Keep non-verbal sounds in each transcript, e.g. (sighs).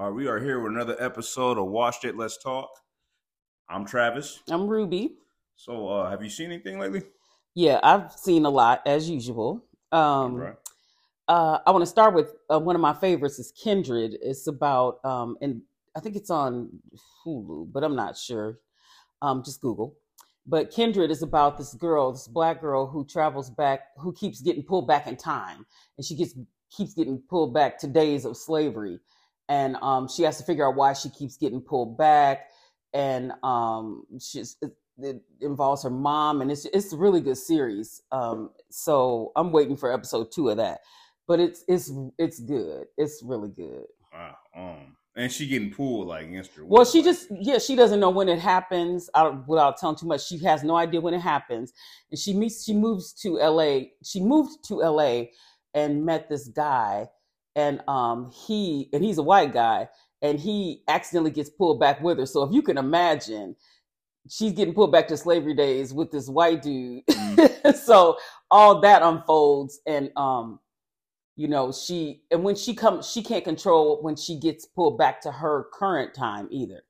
All right, we are here with another episode of Washed It, Let's Talk. I'm Travis. I'm Ruby. So, uh, have you seen anything lately? Yeah, I've seen a lot as usual. Um, right. uh, I want to start with uh, one of my favorites is Kindred. It's about, um, and I think it's on Hulu, but I'm not sure. Um, just Google. But Kindred is about this girl, this black girl who travels back, who keeps getting pulled back in time, and she gets keeps getting pulled back to days of slavery, and um, she has to figure out why she keeps getting pulled back, and um, she's it, it involves her mom, and it's it's a really good series. Um, so I'm waiting for episode two of that, but it's it's it's good. It's really good. Wow. Um, and she getting pulled like against her. Well, she just yeah, she doesn't know when it happens. I don't, without telling too much, she has no idea when it happens, and she meets. She moves to L.A. She moved to L.A. and met this guy, and um, he and he's a white guy, and he accidentally gets pulled back with her. So if you can imagine, she's getting pulled back to slavery days with this white dude. (laughs) so all that unfolds, and um, you know she and when she comes she can't control when she gets pulled back to her current time either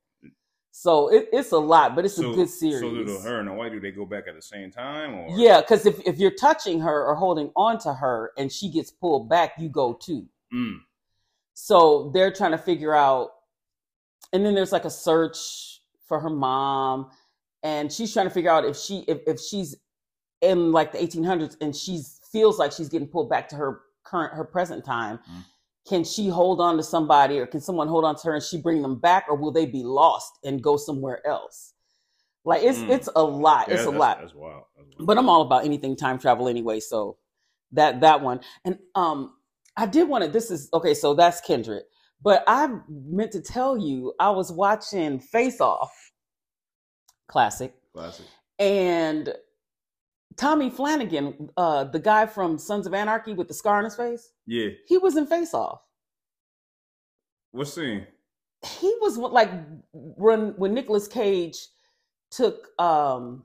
so it, it's a lot but it's so, a good series So, do her and the white do they go back at the same time? Or yeah because if, if you're touching her or holding on to her and she gets pulled back you go too Mm. so they're trying to figure out and then there's like a search for her mom and she's trying to figure out if she if, if she's in like the 1800s and she feels like she's getting pulled back to her current her present time Mhm. can she hold on to somebody or can someone hold on to her and she bring them back or will they be lost and go somewhere else like it's Mm. it's a lot Yeah, it's a that's- lot That's wild. That's wild. but I'm all about anything time travel anyway. So that that one, and um, I did want to. This is okay. So that's Kindred, but I meant to tell you I was watching Face Off, classic, classic. and Tommy Flanagan, uh, the guy from Sons of Anarchy with the scar on his face, Yeah. he was in Face Off. What scene? He was like when when Nicolas Cage took um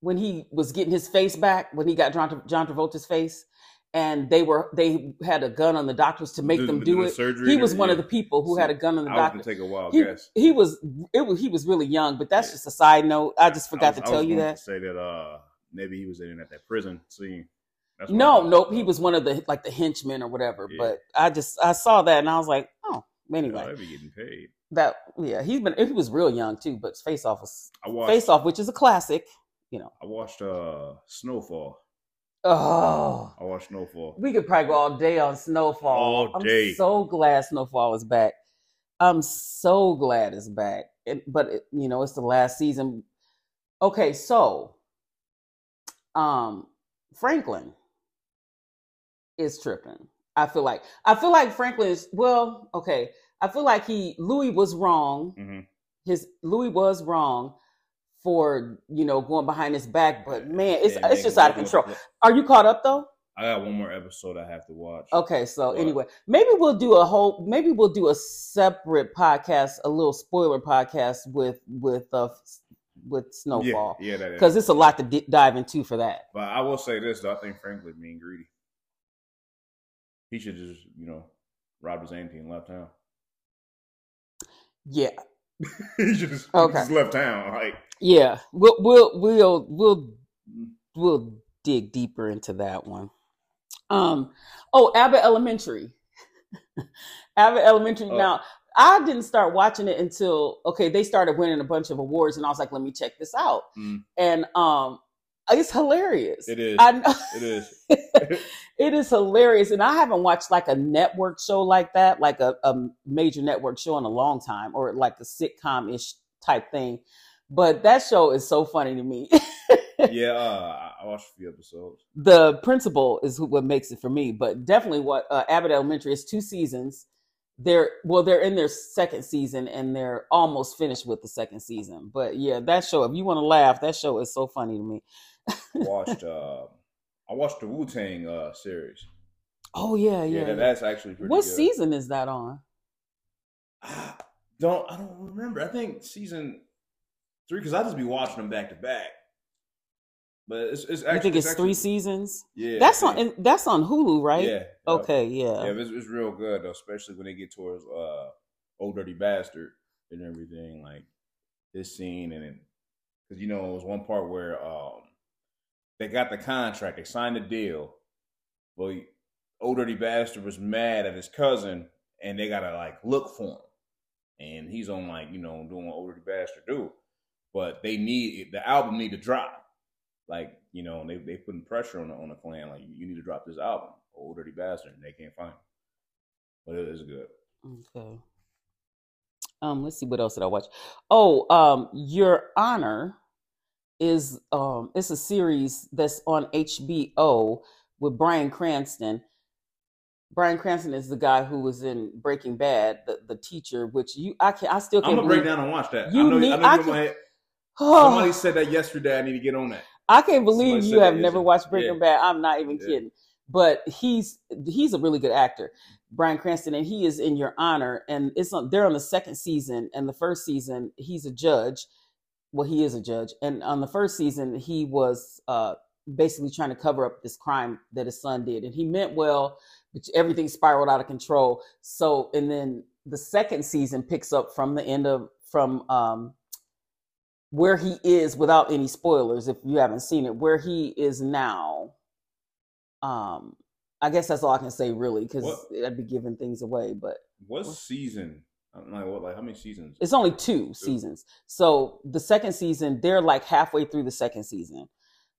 when he was getting his face back when he got John, John Travolta's face and they were they had a gun on the doctors to make The- them do the it. surgery He was one of the people who had a gun on the I was doctor. take a wild He, guess. he was it was he was really young, but that's Yeah. just a side note. I just forgot I was- to tell you that. Say that uh maybe he was in at that prison scene. That's No, nope, he was one of the like the henchmen or whatever. Yeah. But I just I saw that and I was like, oh, anyway, they'd be getting paid. that yeah, he's been he was real young too. But Face Off was watched. Face Off, which is a classic. You know, I watched uh Snowfall. Oh, I watched Snowfall. we could probably go all day on Snowfall. All day. I'm so glad Snowfall is back. I'm so glad it's back. It, but it, you know, it's the last season. Okay, so um Franklin is tripping. I feel like I feel like Franklin is well, okay. I feel like he Louie was wrong. hmm His Louie was wrong for, you know, going behind his back, but man, it's it's just out of control. Are you caught up though? I got one more episode I have to watch. Okay, so What? anyway, maybe we'll do a whole maybe we'll do a separate podcast, a little spoiler podcast with with uh with Snowfall Yeah, yeah, because it's a lot to d- dive into for that. But I will say this though, I think Franklin being greedy. He should just, you know, rob his auntie and left town. Yeah, (laughs) he just, Okay. just left town. Like yeah, we'll we'll we'll we'll we'll dig deeper into that one. Um, oh, Abbott Elementary. (laughs) Abbott Elementary. Oh. Now, I didn't start watching it until okay, they started winning a bunch of awards, and I was like, let me check this out. Mm. And um, it's hilarious. it is. I know it is. (laughs) it is hilarious, and I haven't watched like a network show like that, like a, a major network show in a long time, or like a sitcom ish type thing. But that show is so funny to me. (laughs) yeah, uh, I watched a few episodes. the principal is what makes it for me, but definitely what uh, Abbott Elementary is two seasons. They're well, they're in their second season and they're almost finished with the second season. But yeah, that show, if you want to laugh, that show is so funny to me. (laughs) Watched uh I watched the Wu Tang uh series. Oh yeah, Yeah, yeah. that, that's actually pretty what good. season is that on? Ah, don't I don't remember. I think season three because I just be watching them back to back. But it's it's actually you think it's actually- three seasons? Yeah, That's yeah. on and that's on Hulu, right? Yeah. yeah. Okay, yeah. Yeah, it's, it's real good though, especially when they get towards uh Old Dirty Bastard and everything, like this scene, and because you know it was one part where um they got the contract, they signed the deal. Well, Old Dirty Bastard was mad at his cousin, and they gotta like look for him, and he's on like you know doing what Old Dirty Bastard do, but they need the album need to drop. Like you know, they they putting pressure on the on the clan. Like you need to drop this album, Old Dirty Bastard. And they can't find him, but it is good. Okay. Um, let's see what else did I watch. Oh, um, Your Honor is um it's a series that's on HBO with Bryan Cranston. Bryan Cranston is the guy who was in Breaking Bad, the, the teacher, which you I can I still can't I'm gonna break down and watch that. You I know, need- I know I can- might- Oh, Somebody said that yesterday. I need to get on that. I can't believe Somebody you have never watched Breaking Yeah. Bad. I'm not even Yeah. kidding. But he's he's a really good actor, Bryan Cranston, and he is in Your Honor, and it's on. They're on the second season, and the first season he's a judge. Well, he is a judge, and on the first season he was uh, basically trying to cover up this crime that his son did, and he meant well, but everything spiraled out of control. So, and then the second season picks up from the end of from um, where he is without any spoilers if you haven't seen it where he is now um i guess that's all i can say really because What? i'd be giving things away but What season? I'm like, what? Like, how many seasons? it's only two seasons so the second season they're like halfway through the second season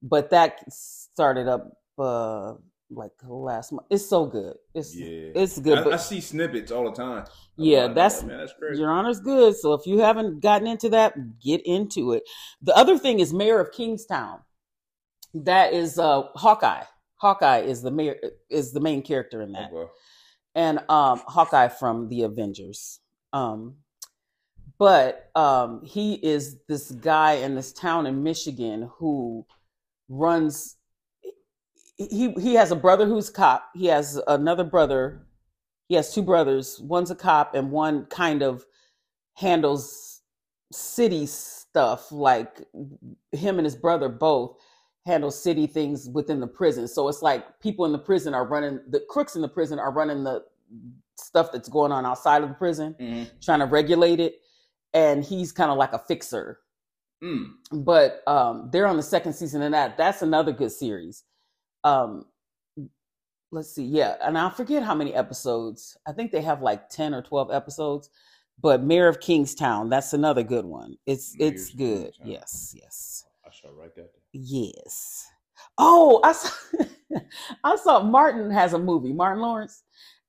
but that started up uh like last month it's so good it's yeah, it's good I, but I see snippets all the time. I'm Yeah, like, that's- man, that's crazy. Your Honor's good. So if you haven't gotten into that, get into it. The other thing is Mayor of Kingstown. That is uh Hawkeye. Hawkeye is the mayor is the main character in that. Okay. And um Hawkeye from the Avengers. Um but um he is this guy in this town in Michigan who runs he he has a brother who's cop. He has another brother he has two brothers. One's a cop, and one kind of handles city stuff. Like him and his brother both handle city things within the prison. So it's like people in the prison are running the crooks in the prison are running the stuff that's going on outside of the prison, Mhm. trying to regulate it. And he's kind of like a fixer Mm. but um they're on the second season of that that's another good series um let's see yeah and i forget how many episodes i think they have like 10 or 12 episodes but mayor of kingstown that's another good one it's Mayor it's good Kingstown. yes yes I shall write that. Down. yes oh i saw (laughs) i saw martin has a movie martin lawrence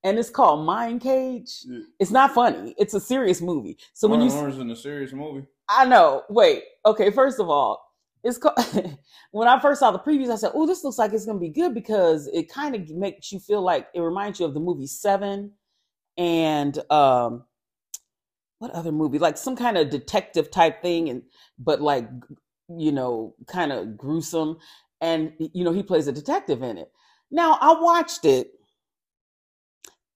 and it's called mind cage Yeah. it's not funny it's a serious movie so when you Lawrence in a serious movie. I know. Wait. Okay. First of all, it's called, (laughs) when I first saw the previews, I said, "Oh, this looks like it's gonna be good because it kind of makes you feel like it reminds you of the movie Seven, and um, what other movie? Like some kind of detective type thing, and but like you know, kind of gruesome, and you know, he plays a detective in it. Now I watched it.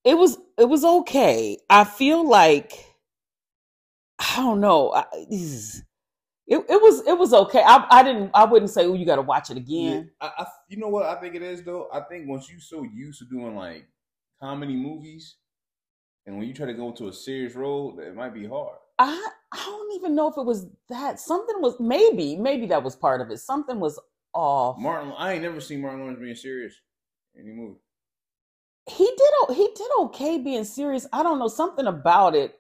It was it was okay. I feel like I don't know. I, it, it was it was okay. I I didn't I wouldn't say oh you got to watch it again. Yeah, I, I, you know what I think it is though. I think once you so used to doing like comedy movies, and when you try to go into a serious role, it might be hard. I I don't even know if it was that something was maybe maybe that was part of it. Something was off. Martin, I ain't never seen Martin Lawrence being serious in any movie. He did he did okay being serious. I don't know something about it.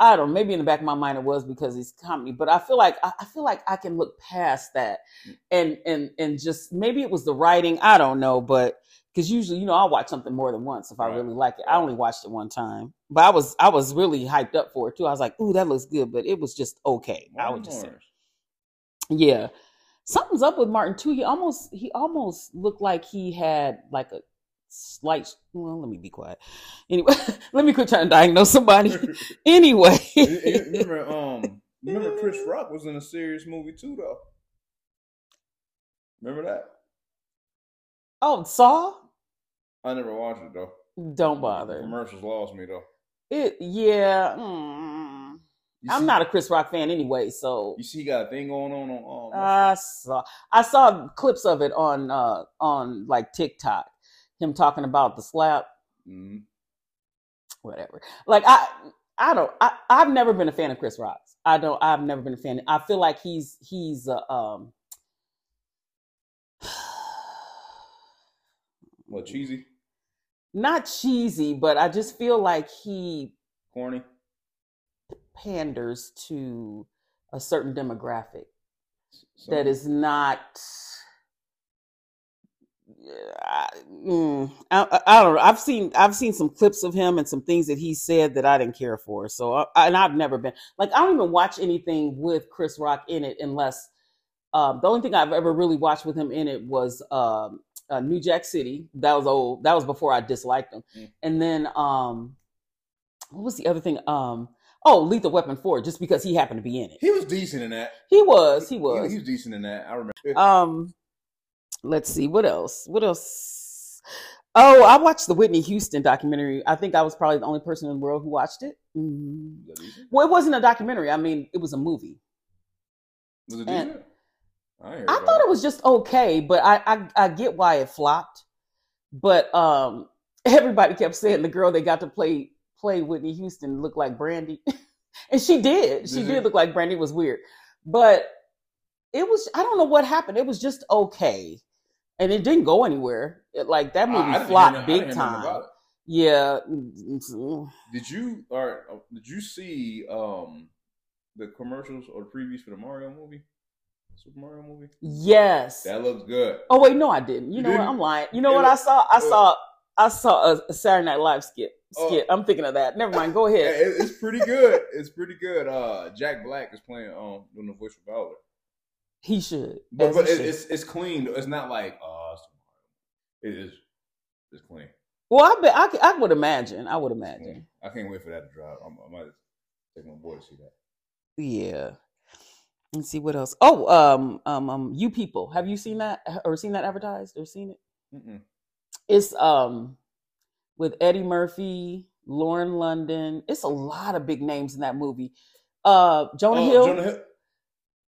I don't. know, Maybe in the back of my mind it was because he's comedy, but I feel like I, I feel like I can look past that, mm. and and and just maybe it was the writing. I don't know, but because usually you know I'll watch something more than once if I Right. really like it. I only watched it one time, but I was I was really hyped up for it too. I was like, ooh, that looks good, but it was just okay. I would just say. Yeah. Something's up with Martin too. He almost he almost looked like he had like a slight well, let me be quiet. Anyway, (laughs) let me quit trying to diagnose somebody. (laughs) Anyway. Remember, um, remember Chris (laughs) Rock was in a serious movie too, though. Remember that? oh, Saw? I never watched it though. Don't The bother. commercials lost me though. It yeah. mm, I'm see- not a Chris Rock fan anyway, so You see, he got a thing going on on. Um, I saw I saw clips of it on uh on like TikTok. Him talking about the slap mhm. whatever. Like I, I don't. I, I've never been a fan of Chris Rock's. I don't. I've never been a fan. I feel like he's he's uh, um. (sighs) What cheesy, Not cheesy, but I just feel like he corny? panders to a certain demographic Some- that is not. I, mm, I, I- don't know. I've seen I've seen some clips of him and some things that he said that I didn't care for. So I, and I've never been like I don't even watch anything with Chris Rock in it unless um, the only thing I've ever really watched with him in it was um, uh, New Jack City. That was old. That was before I disliked him. Mm. And then um, what was the other thing? Um, oh, Lethal Weapon Four, just because he happened to be in it. He was decent in that. He was. He was. He, was decent in that. I remember. Um, let's see what else. What else? Oh, I watched the Whitney Houston documentary. I think I was probably the only person in the world who watched it. Mhm. Was it decent? Well, it wasn't a documentary. I mean, it was a movie. Was it And- decent? I, I thought it was just okay, but I, I I get why it flopped. But um, (laughs) everybody kept saying the girl they got to play play Whitney Houston looked like Brandy, (laughs) and she did. She Did did look like Brandy. It was weird, but it was. I don't know what happened. It was just okay, and it didn't go anywhere. It, like that movie I flopped I big didn't hear nothing time. Yeah. Did you or uh, did you see um the commercials or the previews for the Mario movie? Super Mario movie? Yes. That looks good. Oh wait, no, I didn't. You You know what? didn't? I'm lying. You know It what I saw? I uh, saw I saw a, Saturday Night Live skit. Oh. Skit. I'm thinking of that. Never mind. Go ahead. (laughs) it, it's pretty good. It's pretty good. Uh, Jack Black is playing um doing the voice for Bowser, He should. but but it, should. it's it's clean. It's not like uh, it's it is it's clean. well, I bet I, I would imagine. I would imagine. I can't wait for that to drop. I'm, I might take my boy to see that. Yeah. Let's see what else. Oh, um, um, um, you people, have you seen that or seen that advertised or seen it? Mm-mm. It's um with Eddie Murphy, Lauren London. It's a lot of big names in that movie. Uh, Jonah Oh, Hill. Jonah Hill.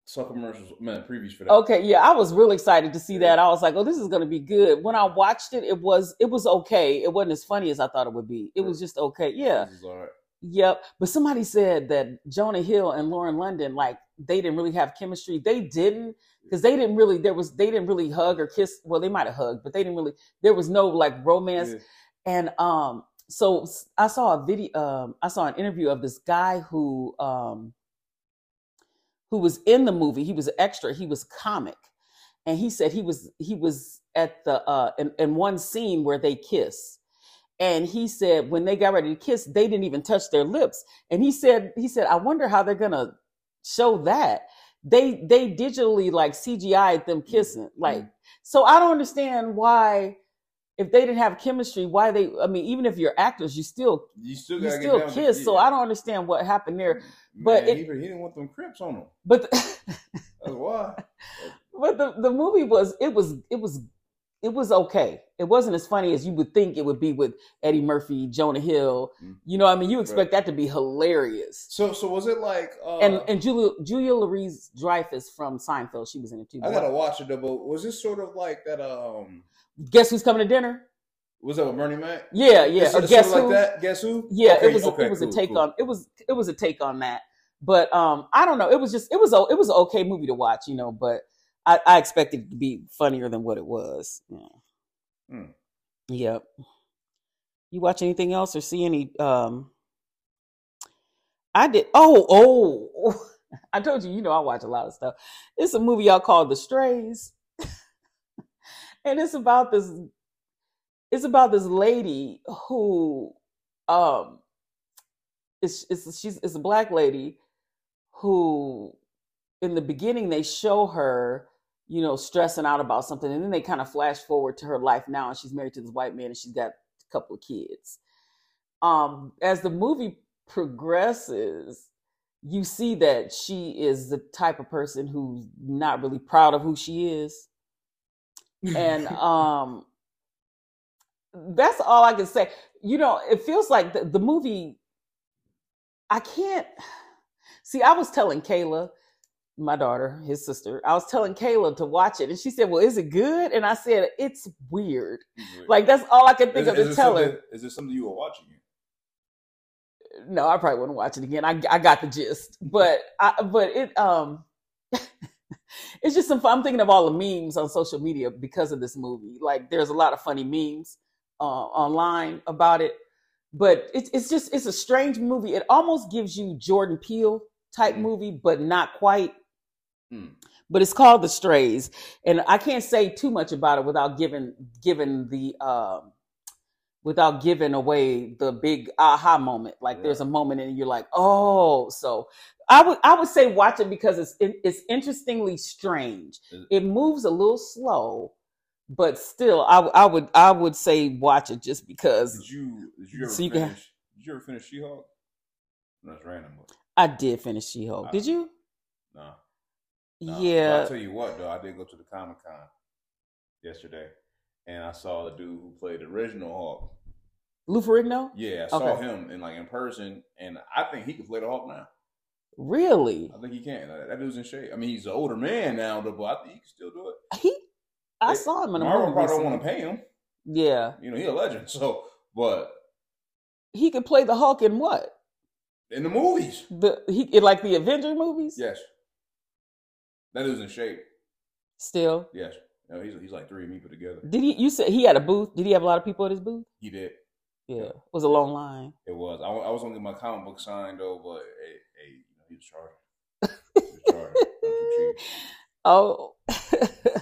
Saw commercials, man. Previews for that. Okay, yeah, I was really excited to see that. I was like, "Oh, this is going to be good." When I watched it, it was it was okay. It wasn't as funny as I thought it would be. It was just okay. Yeah, This is all right. yep. But somebody said that Jonah Hill and Lauren London, like, they didn't really have chemistry. They didn't because they didn't really. There was they didn't really hug or kiss. Well, they might have hugged, but they didn't really. There was no like romance. Yeah. And um, so I saw a video. Um, I saw an interview of this guy who um, who was in the movie. He was an extra. He was comic, and he said he was he was at the uh, in, in one scene where they kiss, and he said when they got ready to kiss, they didn't even touch their lips. And he said he said I wonder how they're gonna show that. They they digitally like CGI'd them kissing. Like so, I don't understand why if they didn't have chemistry, why they? I mean, even if you're actors, you still You still you still kiss. So I don't understand what happened there. but Man, it- he, he didn't want them crips on him. But (laughs) That's why. (laughs) but the, the movie was it was it was it was okay. It wasn't as funny as you would think it would be with Eddie Murphy, Jonah Hill. Mm. You know, I mean, you expect that to be hilarious. So so was it like? Uh, And and Julia Julia Louise Dreyfus from Seinfeld, she was in it too. I gotta watch it though. But was this sort of like that? Um, Guess who's coming to dinner? was that with Bernie Mac? Yeah, yeah. It's Or guess like who? that. Guess who? Yeah, Okay, it was. okay, it was cool, a take cool. on. It was. It was a take on that. But um, I don't know. It was just. It was. a It was an okay movie to watch, you know. But I, I expected it to be funnier than what it was. Yeah. Hmm. Yep. You watch anything else or see any? Um, I did. Oh, oh. (laughs) I told you. You know, I watch a lot of stuff. It's a movie y'all called The Strays, (laughs) and it's about this. It's about this lady who, um, it's it's she's it's a black lady who in the beginning they show her you know stressing out about something and then they kind of flash forward to her life now and she's married to this white man and she's got a couple of kids um as the movie progresses you see that she is the type of person who's not really proud of who she is and um that's all i can say you know it feels like the, the movie i can't see i was telling kayla my daughter his sister i was telling kayla to watch it and she said well is it good and i said it's weird like that's all i could think is, of is to tell her Is it something you were watching? no, I probably wouldn't watch it again. I I got the gist, but I but it um. (laughs) it's just some fun. I'm thinking of all the memes on social media because of this movie. Like, there's a lot of funny memes uh, online about it, but it's it's just it's a strange movie. It almost gives you Jordan Peele type Mm. movie, but not quite. Hmm. But it's called The Strays, and I can't say too much about it without giving giving the um, without giving away the big aha moment. Like there's a moment and you're like, oh, so I would I would say watch it because it's it, it's interestingly strange. It moves a little slow, but still, I I would I would say watch it just because Did you did you ever So you finish? Did you ever finish She-Hulk? No, That's random. But I did finish She Hulk. Did you? no. Yeah. I'll tell you what though, I did go to the Comic Con yesterday, and I saw the dude who played the original Hulk. Lou Ferrigno? Yeah, I saw Okay. him in like in person, and I think he could play the Hulk now. Really? I think he can. That that dude's in shape. I mean, he's an older man now, though, but I think he can still do it. He I saw him in a Marvel movie. probably don't want to pay him. Yeah. You know, he's a legend. (laughs) So, but He could play the Hulk in what? in the movies, The he in like the Avenger movies? yes, that dude's in shape. Still. Yes, know, he's he's like three of me put together. Did he you said he had a booth? Did he have a lot of people at his booth? He did. Yeah. It was a long line. It was. I, I was gonna get my comic book signed though, but hey, hey you know, he was charging. He was charging. I'm too cheap. (laughs) Oh. (laughs)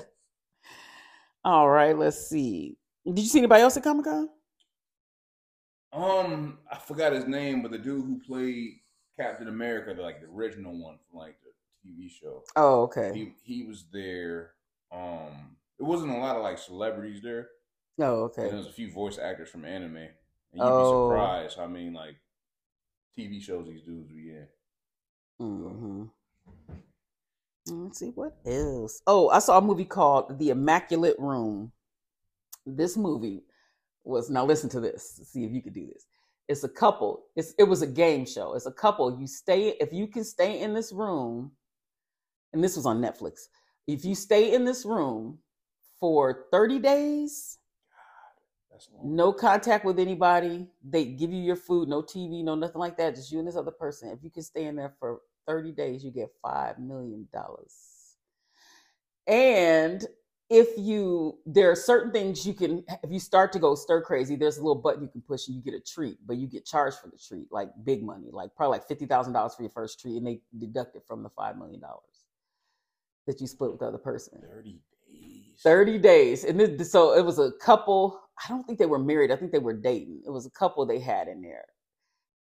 All right, let's see. Did you see anybody else at Comic Con? Um, I forgot his name, but the dude who played Captain America, the, like the original one from like the TV show, Oh, okay. he he was there. Um, it wasn't a lot of like celebrities there. Oh, There okay. was a few voice actors from anime, and you'd Oh. be surprised. how many like TV shows these dudes be in. hmm Let's see what else. Oh, I saw a movie called The Immaculate Room. This movie was now listen to this. See if you could do this. It's a couple. It's it was a game show. It's a couple. You stay if you can stay in this room, and this was on Netflix. If you stay in this room for 30 days, no contact with anybody. They give you your food, no TV, no nothing like that. Just you and this other person. If you can stay in there for 30 days, you get $5 million. And if you, there are certain things you can, if you start to go stir crazy, there's a little button you can push and you get a treat, but you get charged for the treat, like big money, like probably like $50,000 for your first treat, and they deduct it from the $5 million that you split with the other person. Thirty days. 30 days. And this, so it was a couple. I don't think they were married. I think they were dating. It was a couple they had in there.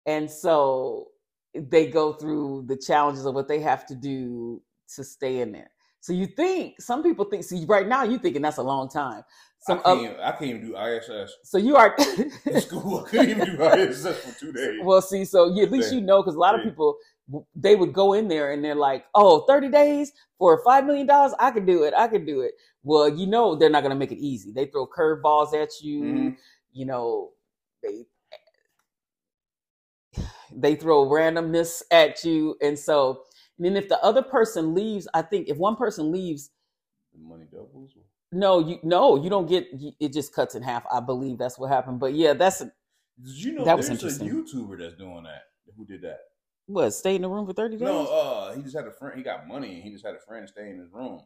And so they go through the challenges of what they have to do to stay in there. So you think some people think see right now you're thinking that's a long time. I Some can't, oth- even, I can't even do ISS. so you are In school, I couldn't even do ISS for two (laughs) days. well see so you, at least you know because a lot of people they would go in there and they're like oh 30 days for five million dollars i could do it i could do it well you know they're not going to make it easy they throw curveballs at you Mhm. you know they they throw randomness at you and so and then if the other person leaves i think if one person leaves The money doubles. no you no you don't get it just cuts in half i believe that's what happened but yeah that's Did you know That was there's a interesting. YouTuber that's doing that? Who did that? What stay in the room for 30 days No, uh, he just had a friend. He got money, and he just had a friend stay in his room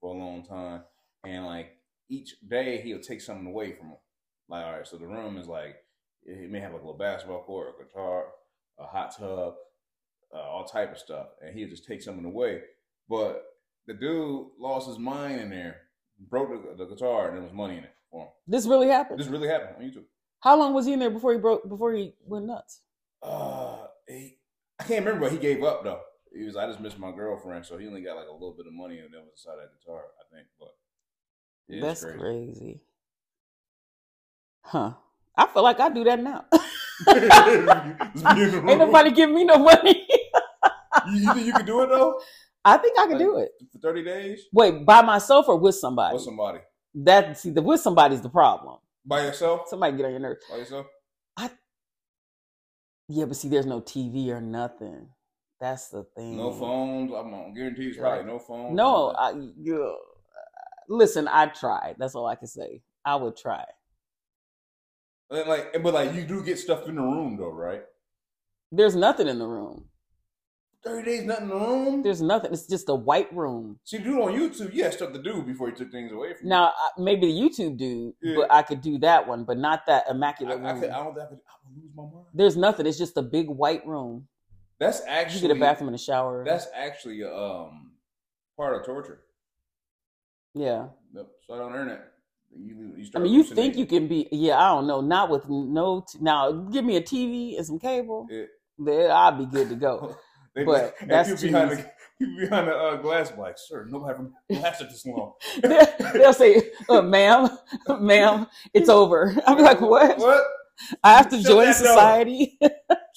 for a long time. And like each day, he'll take something away from him. Like, all right, so the room is like it may have like a little basketball court, a guitar, a hot tub, uh, all type of stuff, and he'll just take something away. But the dude lost his mind in there, broke the, the guitar, and there was money in it for him. this really happened This really happened on YouTube. how long was he in there before he broke before he went nuts Uh, he, I can't remember, but he gave up though. He was, I just missed my girlfriend, so he only got like a little bit of money, and that was inside that guitar, I think. But yeah, that's crazy. crazy. huh i feel like i do that now Just be in the room. ain't nobody giving me no money You, think you can do it though? i think i can do it for thirty days wait by myself or with somebody with somebody that see the with somebody's the problem by yourself. somebody get on your nerves By yourself. Yeah but see there's no tv or nothing that's the thing No phones. I'm on guarantee it's probably no phones. no I, yeah. listen i tried that's all i can say i would try But like, but like, you do get stuff in the room though, right? There's nothing in the room. Thirty days, nothing in the room. There's nothing. It's just a white room. See, dude on YouTube, yeah, stuff to do before he took things away from. Now, I- maybe the YouTube dude, Yeah. but I could do that one, but not that. I, immaculate I, room. could, I don't think I could. I would lose my mind. There's nothing. It's just a big white room. That's actually. You get a bathroom and a shower. That's actually um part of torture. yeah. Yep. So on the internet, you, you I mean, you think you can be? Yeah, I don't know. Not with no. T- now, give me a TV and some cable. It- Then I'll be good to go. (laughs) They- But that's people behind the (laughs) people behind the uh, glass like, sir, nobody lasted this long. (laughs) They'll say, uh, "Ma'am, (laughs) ma'am, it's over." I'm like, "What? What? I have to Shut join society."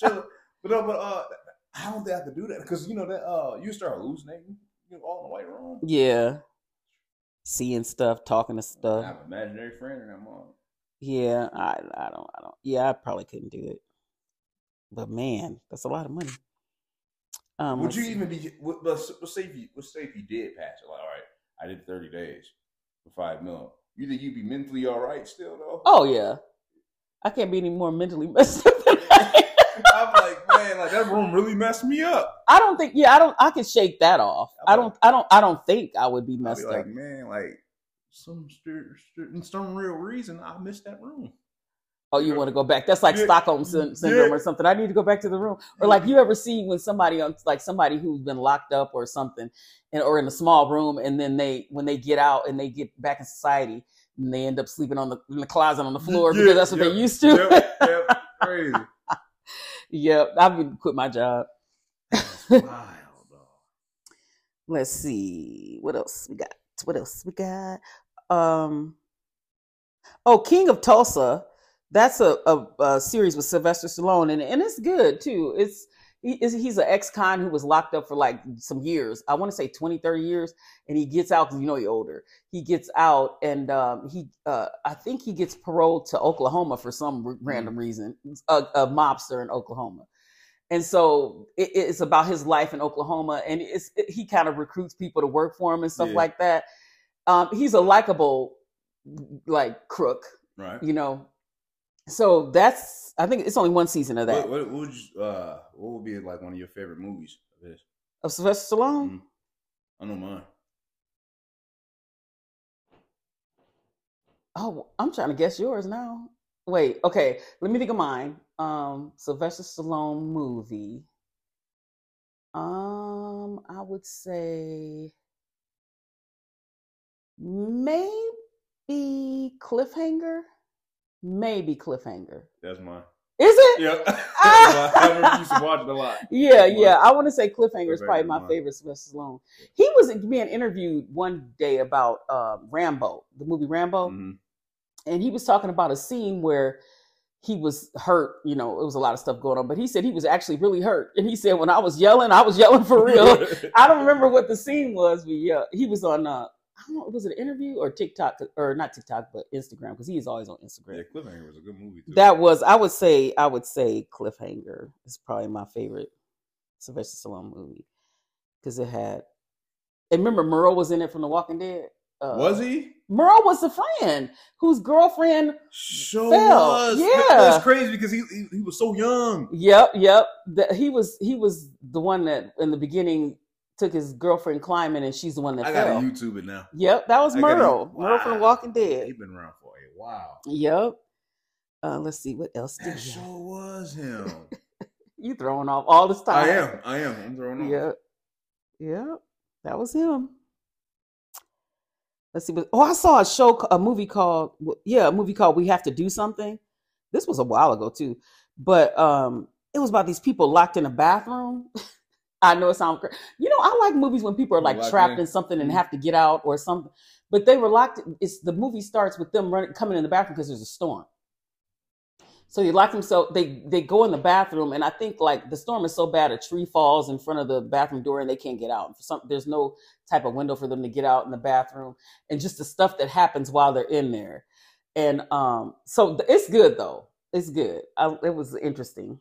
But no, but uh, I don't think I could do that because you know that uh, you start hallucinating. You know, all in the white room. yeah, seeing stuff, talking to I stuff. have an imaginary friend in that mom. Yeah, I, I don't, I don't. Yeah, I probably couldn't do it. But man, that's a lot of money. Um, Would you see. even be? Let's, let's say if you, let's say if you did pass it, like, all right, I did thirty days for five mil. You think you'd be mentally all right still though? Oh yeah, I can't be any more mentally (laughs) messed up I am. (laughs) Like, man, like that room really messed me up. I don't think. Yeah, I don't. I can shake that off. I don't. I don't. I don't think I would be I'd be messed like, up. man, like some some real reason I missed that room. Oh, you want to go back? That's like Yeah. Stockholm syn- syndrome Yeah. or something. I need to go back to the room. Or like you ever see when somebody on like somebody who's been locked up or something, and or in a small room, and then they when they get out and they get back in society, and they end up sleeping on the in the closet on the floor Yeah, because that's what yep, they used to. Yep, yep, crazy. (laughs) yep, I would quit my job. That's wild. Let's see what else we got. What else we got? Um, oh, King of Tulsa. That's a, a, a series with Sylvester Stallone, and and it's good too. It's he, he's an ex-con who was locked up for like some years. I want to say 20, 30 years, and he gets out because you know he's older. He gets out, and um, he uh, I think he gets paroled to Oklahoma for some r- random reason. A, a mobster in Oklahoma and so it, it's about his life in Oklahoma, and it's it, he kind of recruits people to work for him and stuff Yeah. like that. Um, he's a likable like crook, Right. you know. So that's I think it's only one season of that What, what, what would you, uh, what would be like one of your favorite movies of his? of Sylvester Stallone. Mhm. I know mine. Oh, I'm trying to guess yours now. Wait, okay, let me think of mine. Um, Sylvester Stallone movie. Um, I would say maybe Cliffhanger. Maybe Cliffhanger. That's mine. Is it? Yep. (laughs) (laughs) I used to watch it a lot. Yeah, yeah. I want to say Cliffhanger is probably my favorite Sylvester Stallone. He was being interviewed one day about um, Rambo, the movie Rambo. Mhm. and he was talking about a scene where he was hurt. You know, it was a lot of stuff going on, but he said he was actually really hurt. And he said, when I was yelling, I was yelling for real. (laughs) I don't remember what the scene was, but yeah, he was on. Uh, I don't know, was it an interview or TikTok or not TikTok, but Instagram because he is always on Instagram. yeah, Cliffhanger was a good movie too. That was, I would say, I would say Cliffhanger is probably my favorite Sylvester Stallone movie because it had. And remember, Merle was in it from The Walking Dead. Uh, was he? Merle was the friend whose girlfriend Sure Fell, was. Yeah. that's crazy because he, he he was so young. Yep, yep. That he was he was the one that in the beginning took his girlfriend climbing, and she's the one that I fell. gotta YouTube it now. Yep, that was I gotta- Merle. Merle from The Walking Dead. He's been around for a while. Yep. Uh, let's see what else did That you sure was him. (laughs) you throwing off all this time? I am. I am. I'm throwing off. Yep. Yep. That was him. Let's see. What, oh, I saw a show, a movie called yeah, a movie called We Have to Do Something. This was a while ago too, but um, it was about these people locked in a bathroom. (laughs) I know it sounds crazy. You know, I like movies when people are like Locked trapped in. in something and Mhm. have to get out or something. But they were locked. It's the movie starts with them running, coming in the bathroom because there's a storm. So they lock themselves. They they go in the bathroom, and I think like the storm is so bad, a tree falls in front of the bathroom door, and they can't get out. For some, there's no type of window for them to get out in the bathroom, and just the stuff that happens while they're in there. And um, so it's good though. It's good. I, it was interesting,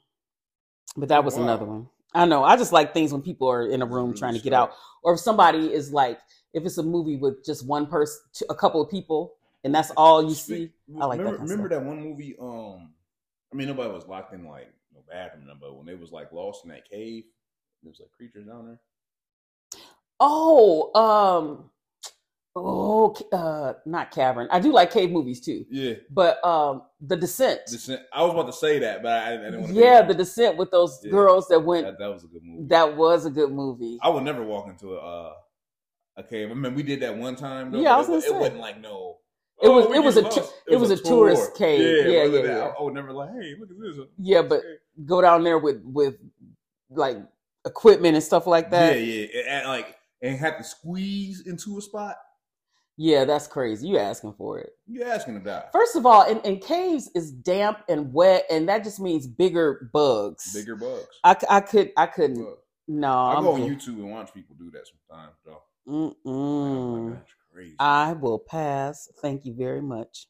but that was Wow. another one. I know. I just like things when people are in a room trying to get out, or if somebody is like, if it's a movie with just one person, a couple of people, and that's all you see. I like that remember, of remember that one movie? Um, I mean, nobody was locked in like no bathroom, but when they was like lost in that cave, there was like creatures down there. Oh, um, oh, uh, not cavern. I do like cave movies too, Yeah, but um, the Descent. Descent. I was about to say that, but I, I didn't want to. yeah, the Descent with those Yeah. girls that went. that, that was a good movie. That was a good movie. I would never walk into a uh, a cave. I mean, we did that one time. Though, Yeah, I was it, gonna it say. wasn't like no. It was- we it was get a tou- lost. it was a tourist cave. Yeah, other yeah, yeah. I, I would never like, hey, look at this. Yeah, but go down there with with like equipment and stuff like that. yeah, and, and, like and had to squeeze into a spot. Yeah, that's crazy. You asking for it. You asking to die. First of all, in, in caves is damp and wet, and that just means bigger bugs. Bigger bugs. I, I could I couldn't. Bugs. No, I I'm go on good. YouTube and watch people do that sometimes, though. Mm-mm. Oh that's crazy. I will pass. Thank you very much.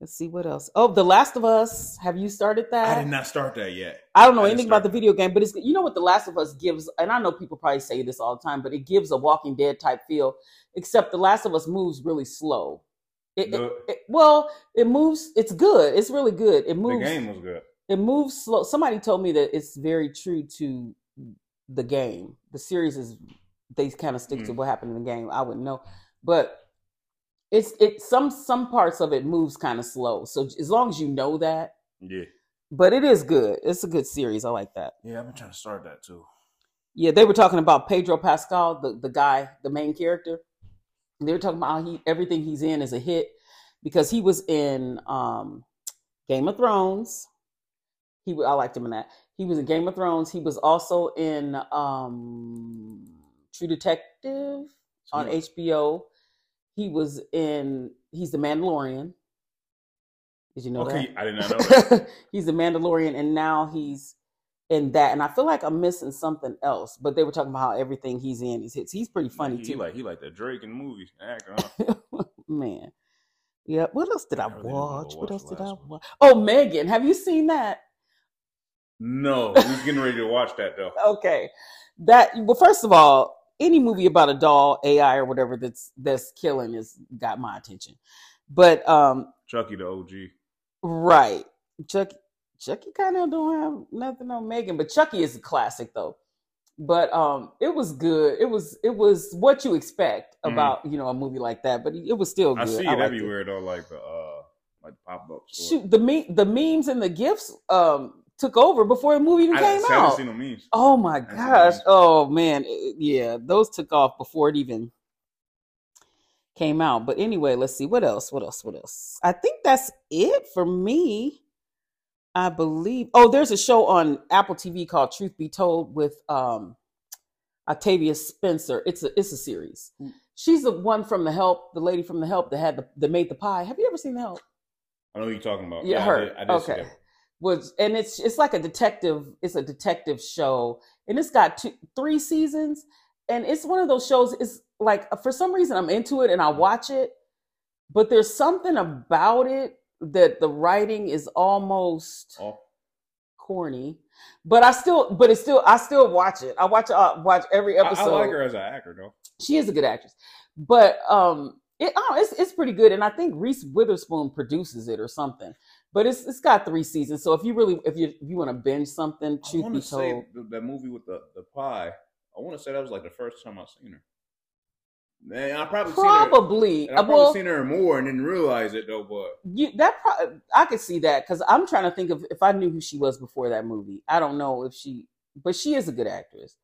Let's see what else. Oh, The Last of Us. Have you started that? I did not start that yet. I don't know I anything about the video game, but it's you know what The Last of Us gives, and I know people probably say this all the time, but it gives a Walking Dead type feel. Except The Last of Us moves really slow. It, it- it- well, it moves. It's good. It's really good. It moves. the game was good. It moves slow. Somebody told me that it's very true to the game. The series is they kind of stick to Mm. what happened in the game. I wouldn't know, but it's it some some parts of it moves kind of slow. So as long as you know that, Yeah. but it is good. It's a good series. I like that. Yeah, I've been trying to start that too. Yeah, they were talking about Pedro Pascal, the, the guy, the main character. They were talking about how he everything he's in is a hit because he was in um, Game of Thrones. He I liked him in that. He was in Game of Thrones. He was also in um, True Detective on Yeah. HBO. He was in. He's the Mandalorian. Did you know that? okay, I did not know that. (laughs) he's a Mandalorian, and now he's in that. And I feel like I'm missing something else. But they were talking about how everything he's in is hits. He's pretty funny he, too. He like he like that Drake in the movies. (laughs) Man. Yeah. What else did I, I really didn't watch? What else did I one. watch? Oh, Megan. Have you seen that? No, we was getting ready to watch that though. (laughs) Okay. That well, first of all, any movie about a doll, AI or whatever that's that's killing is got my attention. But um Chucky the OG. Right. Chucky Chucky kind of don't have nothing on Megan, but Chucky is a classic though. But um it was good. It was it was what you expect Mhm. about, you know, a movie like that, but it was still good. I see it liked everywhere though, like the uh like pop ups. Shoot, the me- the memes and the gifs um took over before the movie even I, came I out. seen no memes. Oh my gosh. Oh man. Yeah, those took off before it even came out. But anyway, let's see what else. What else? What else? I think that's it for me. I believe. Oh, there's a show on Apple TV called Truth Be Told with um Octavia Spencer. It's a it's a series. Mm. She's the one from the help, the lady from the help that had the that made the pie. Have you ever seen the help? I know who you're talking about. Yeah, I her. did, I did see okay. Was and it's it's like a detective. It's a detective show, and it's got two, three seasons, and it's one of those shows. It's like for some reason I'm into it and I watch it, but there's something about it that the writing is almost Oh, corny. But I still, but it's still, I still watch it. I watch, uh, watch every I, I episode like her as an actor though. she is a good actress but um it oh, it's it's pretty good and i think reese witherspoon produces it or something but it's it's got three seasons so if you really if you if you want to binge something truth want be to say told that movie with the, the pie. I want to say that was like the first time I seen her. Man, I probably seen her. probably I probably well seen her more and didn't realize it though. But you that pro- i could see that because i'm trying to think of if i knew who she was before that movie i don't know if she but she is a good actress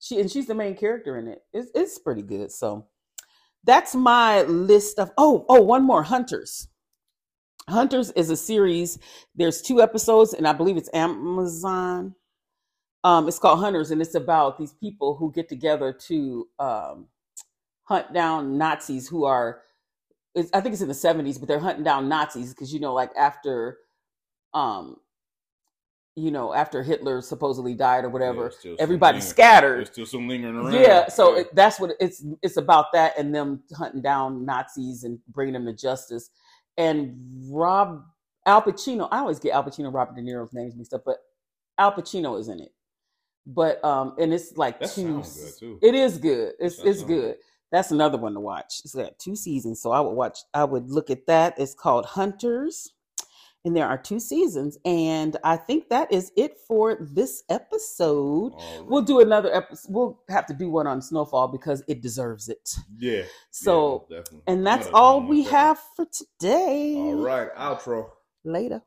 she and she's the main character in it it's, it's pretty good so that's my list of oh oh one more hunters hunters is a series there's two episodes and i believe it's amazon um it's called hunters and it's about these people who get together to um hunt down nazis who are it's, i think it's in the 70s but they're hunting down nazis because you know like after um you know after hitler supposedly died or whatever Yeah, everybody linger- scattered There's still some lingering around. yeah, so It, that's what it's it's about that and them hunting down Nazis and bringing them to justice. And Rob Al Pacino, I always get Al Pacino, Robert De Niro's names mixed up, but Al Pacino is in it. But um, and it's like That two. good. It is good. It's That it's sounds good. That's another one to watch. It's got two seasons, so I would watch. I would look at that. It's called Hunters. And there are two seasons. And I think that is it for this episode. Right. We'll do another episode. We'll have to do one on Snowfall because it deserves it. yeah. So, yeah, definitely. and that's all we have for today. All right, outro. Later.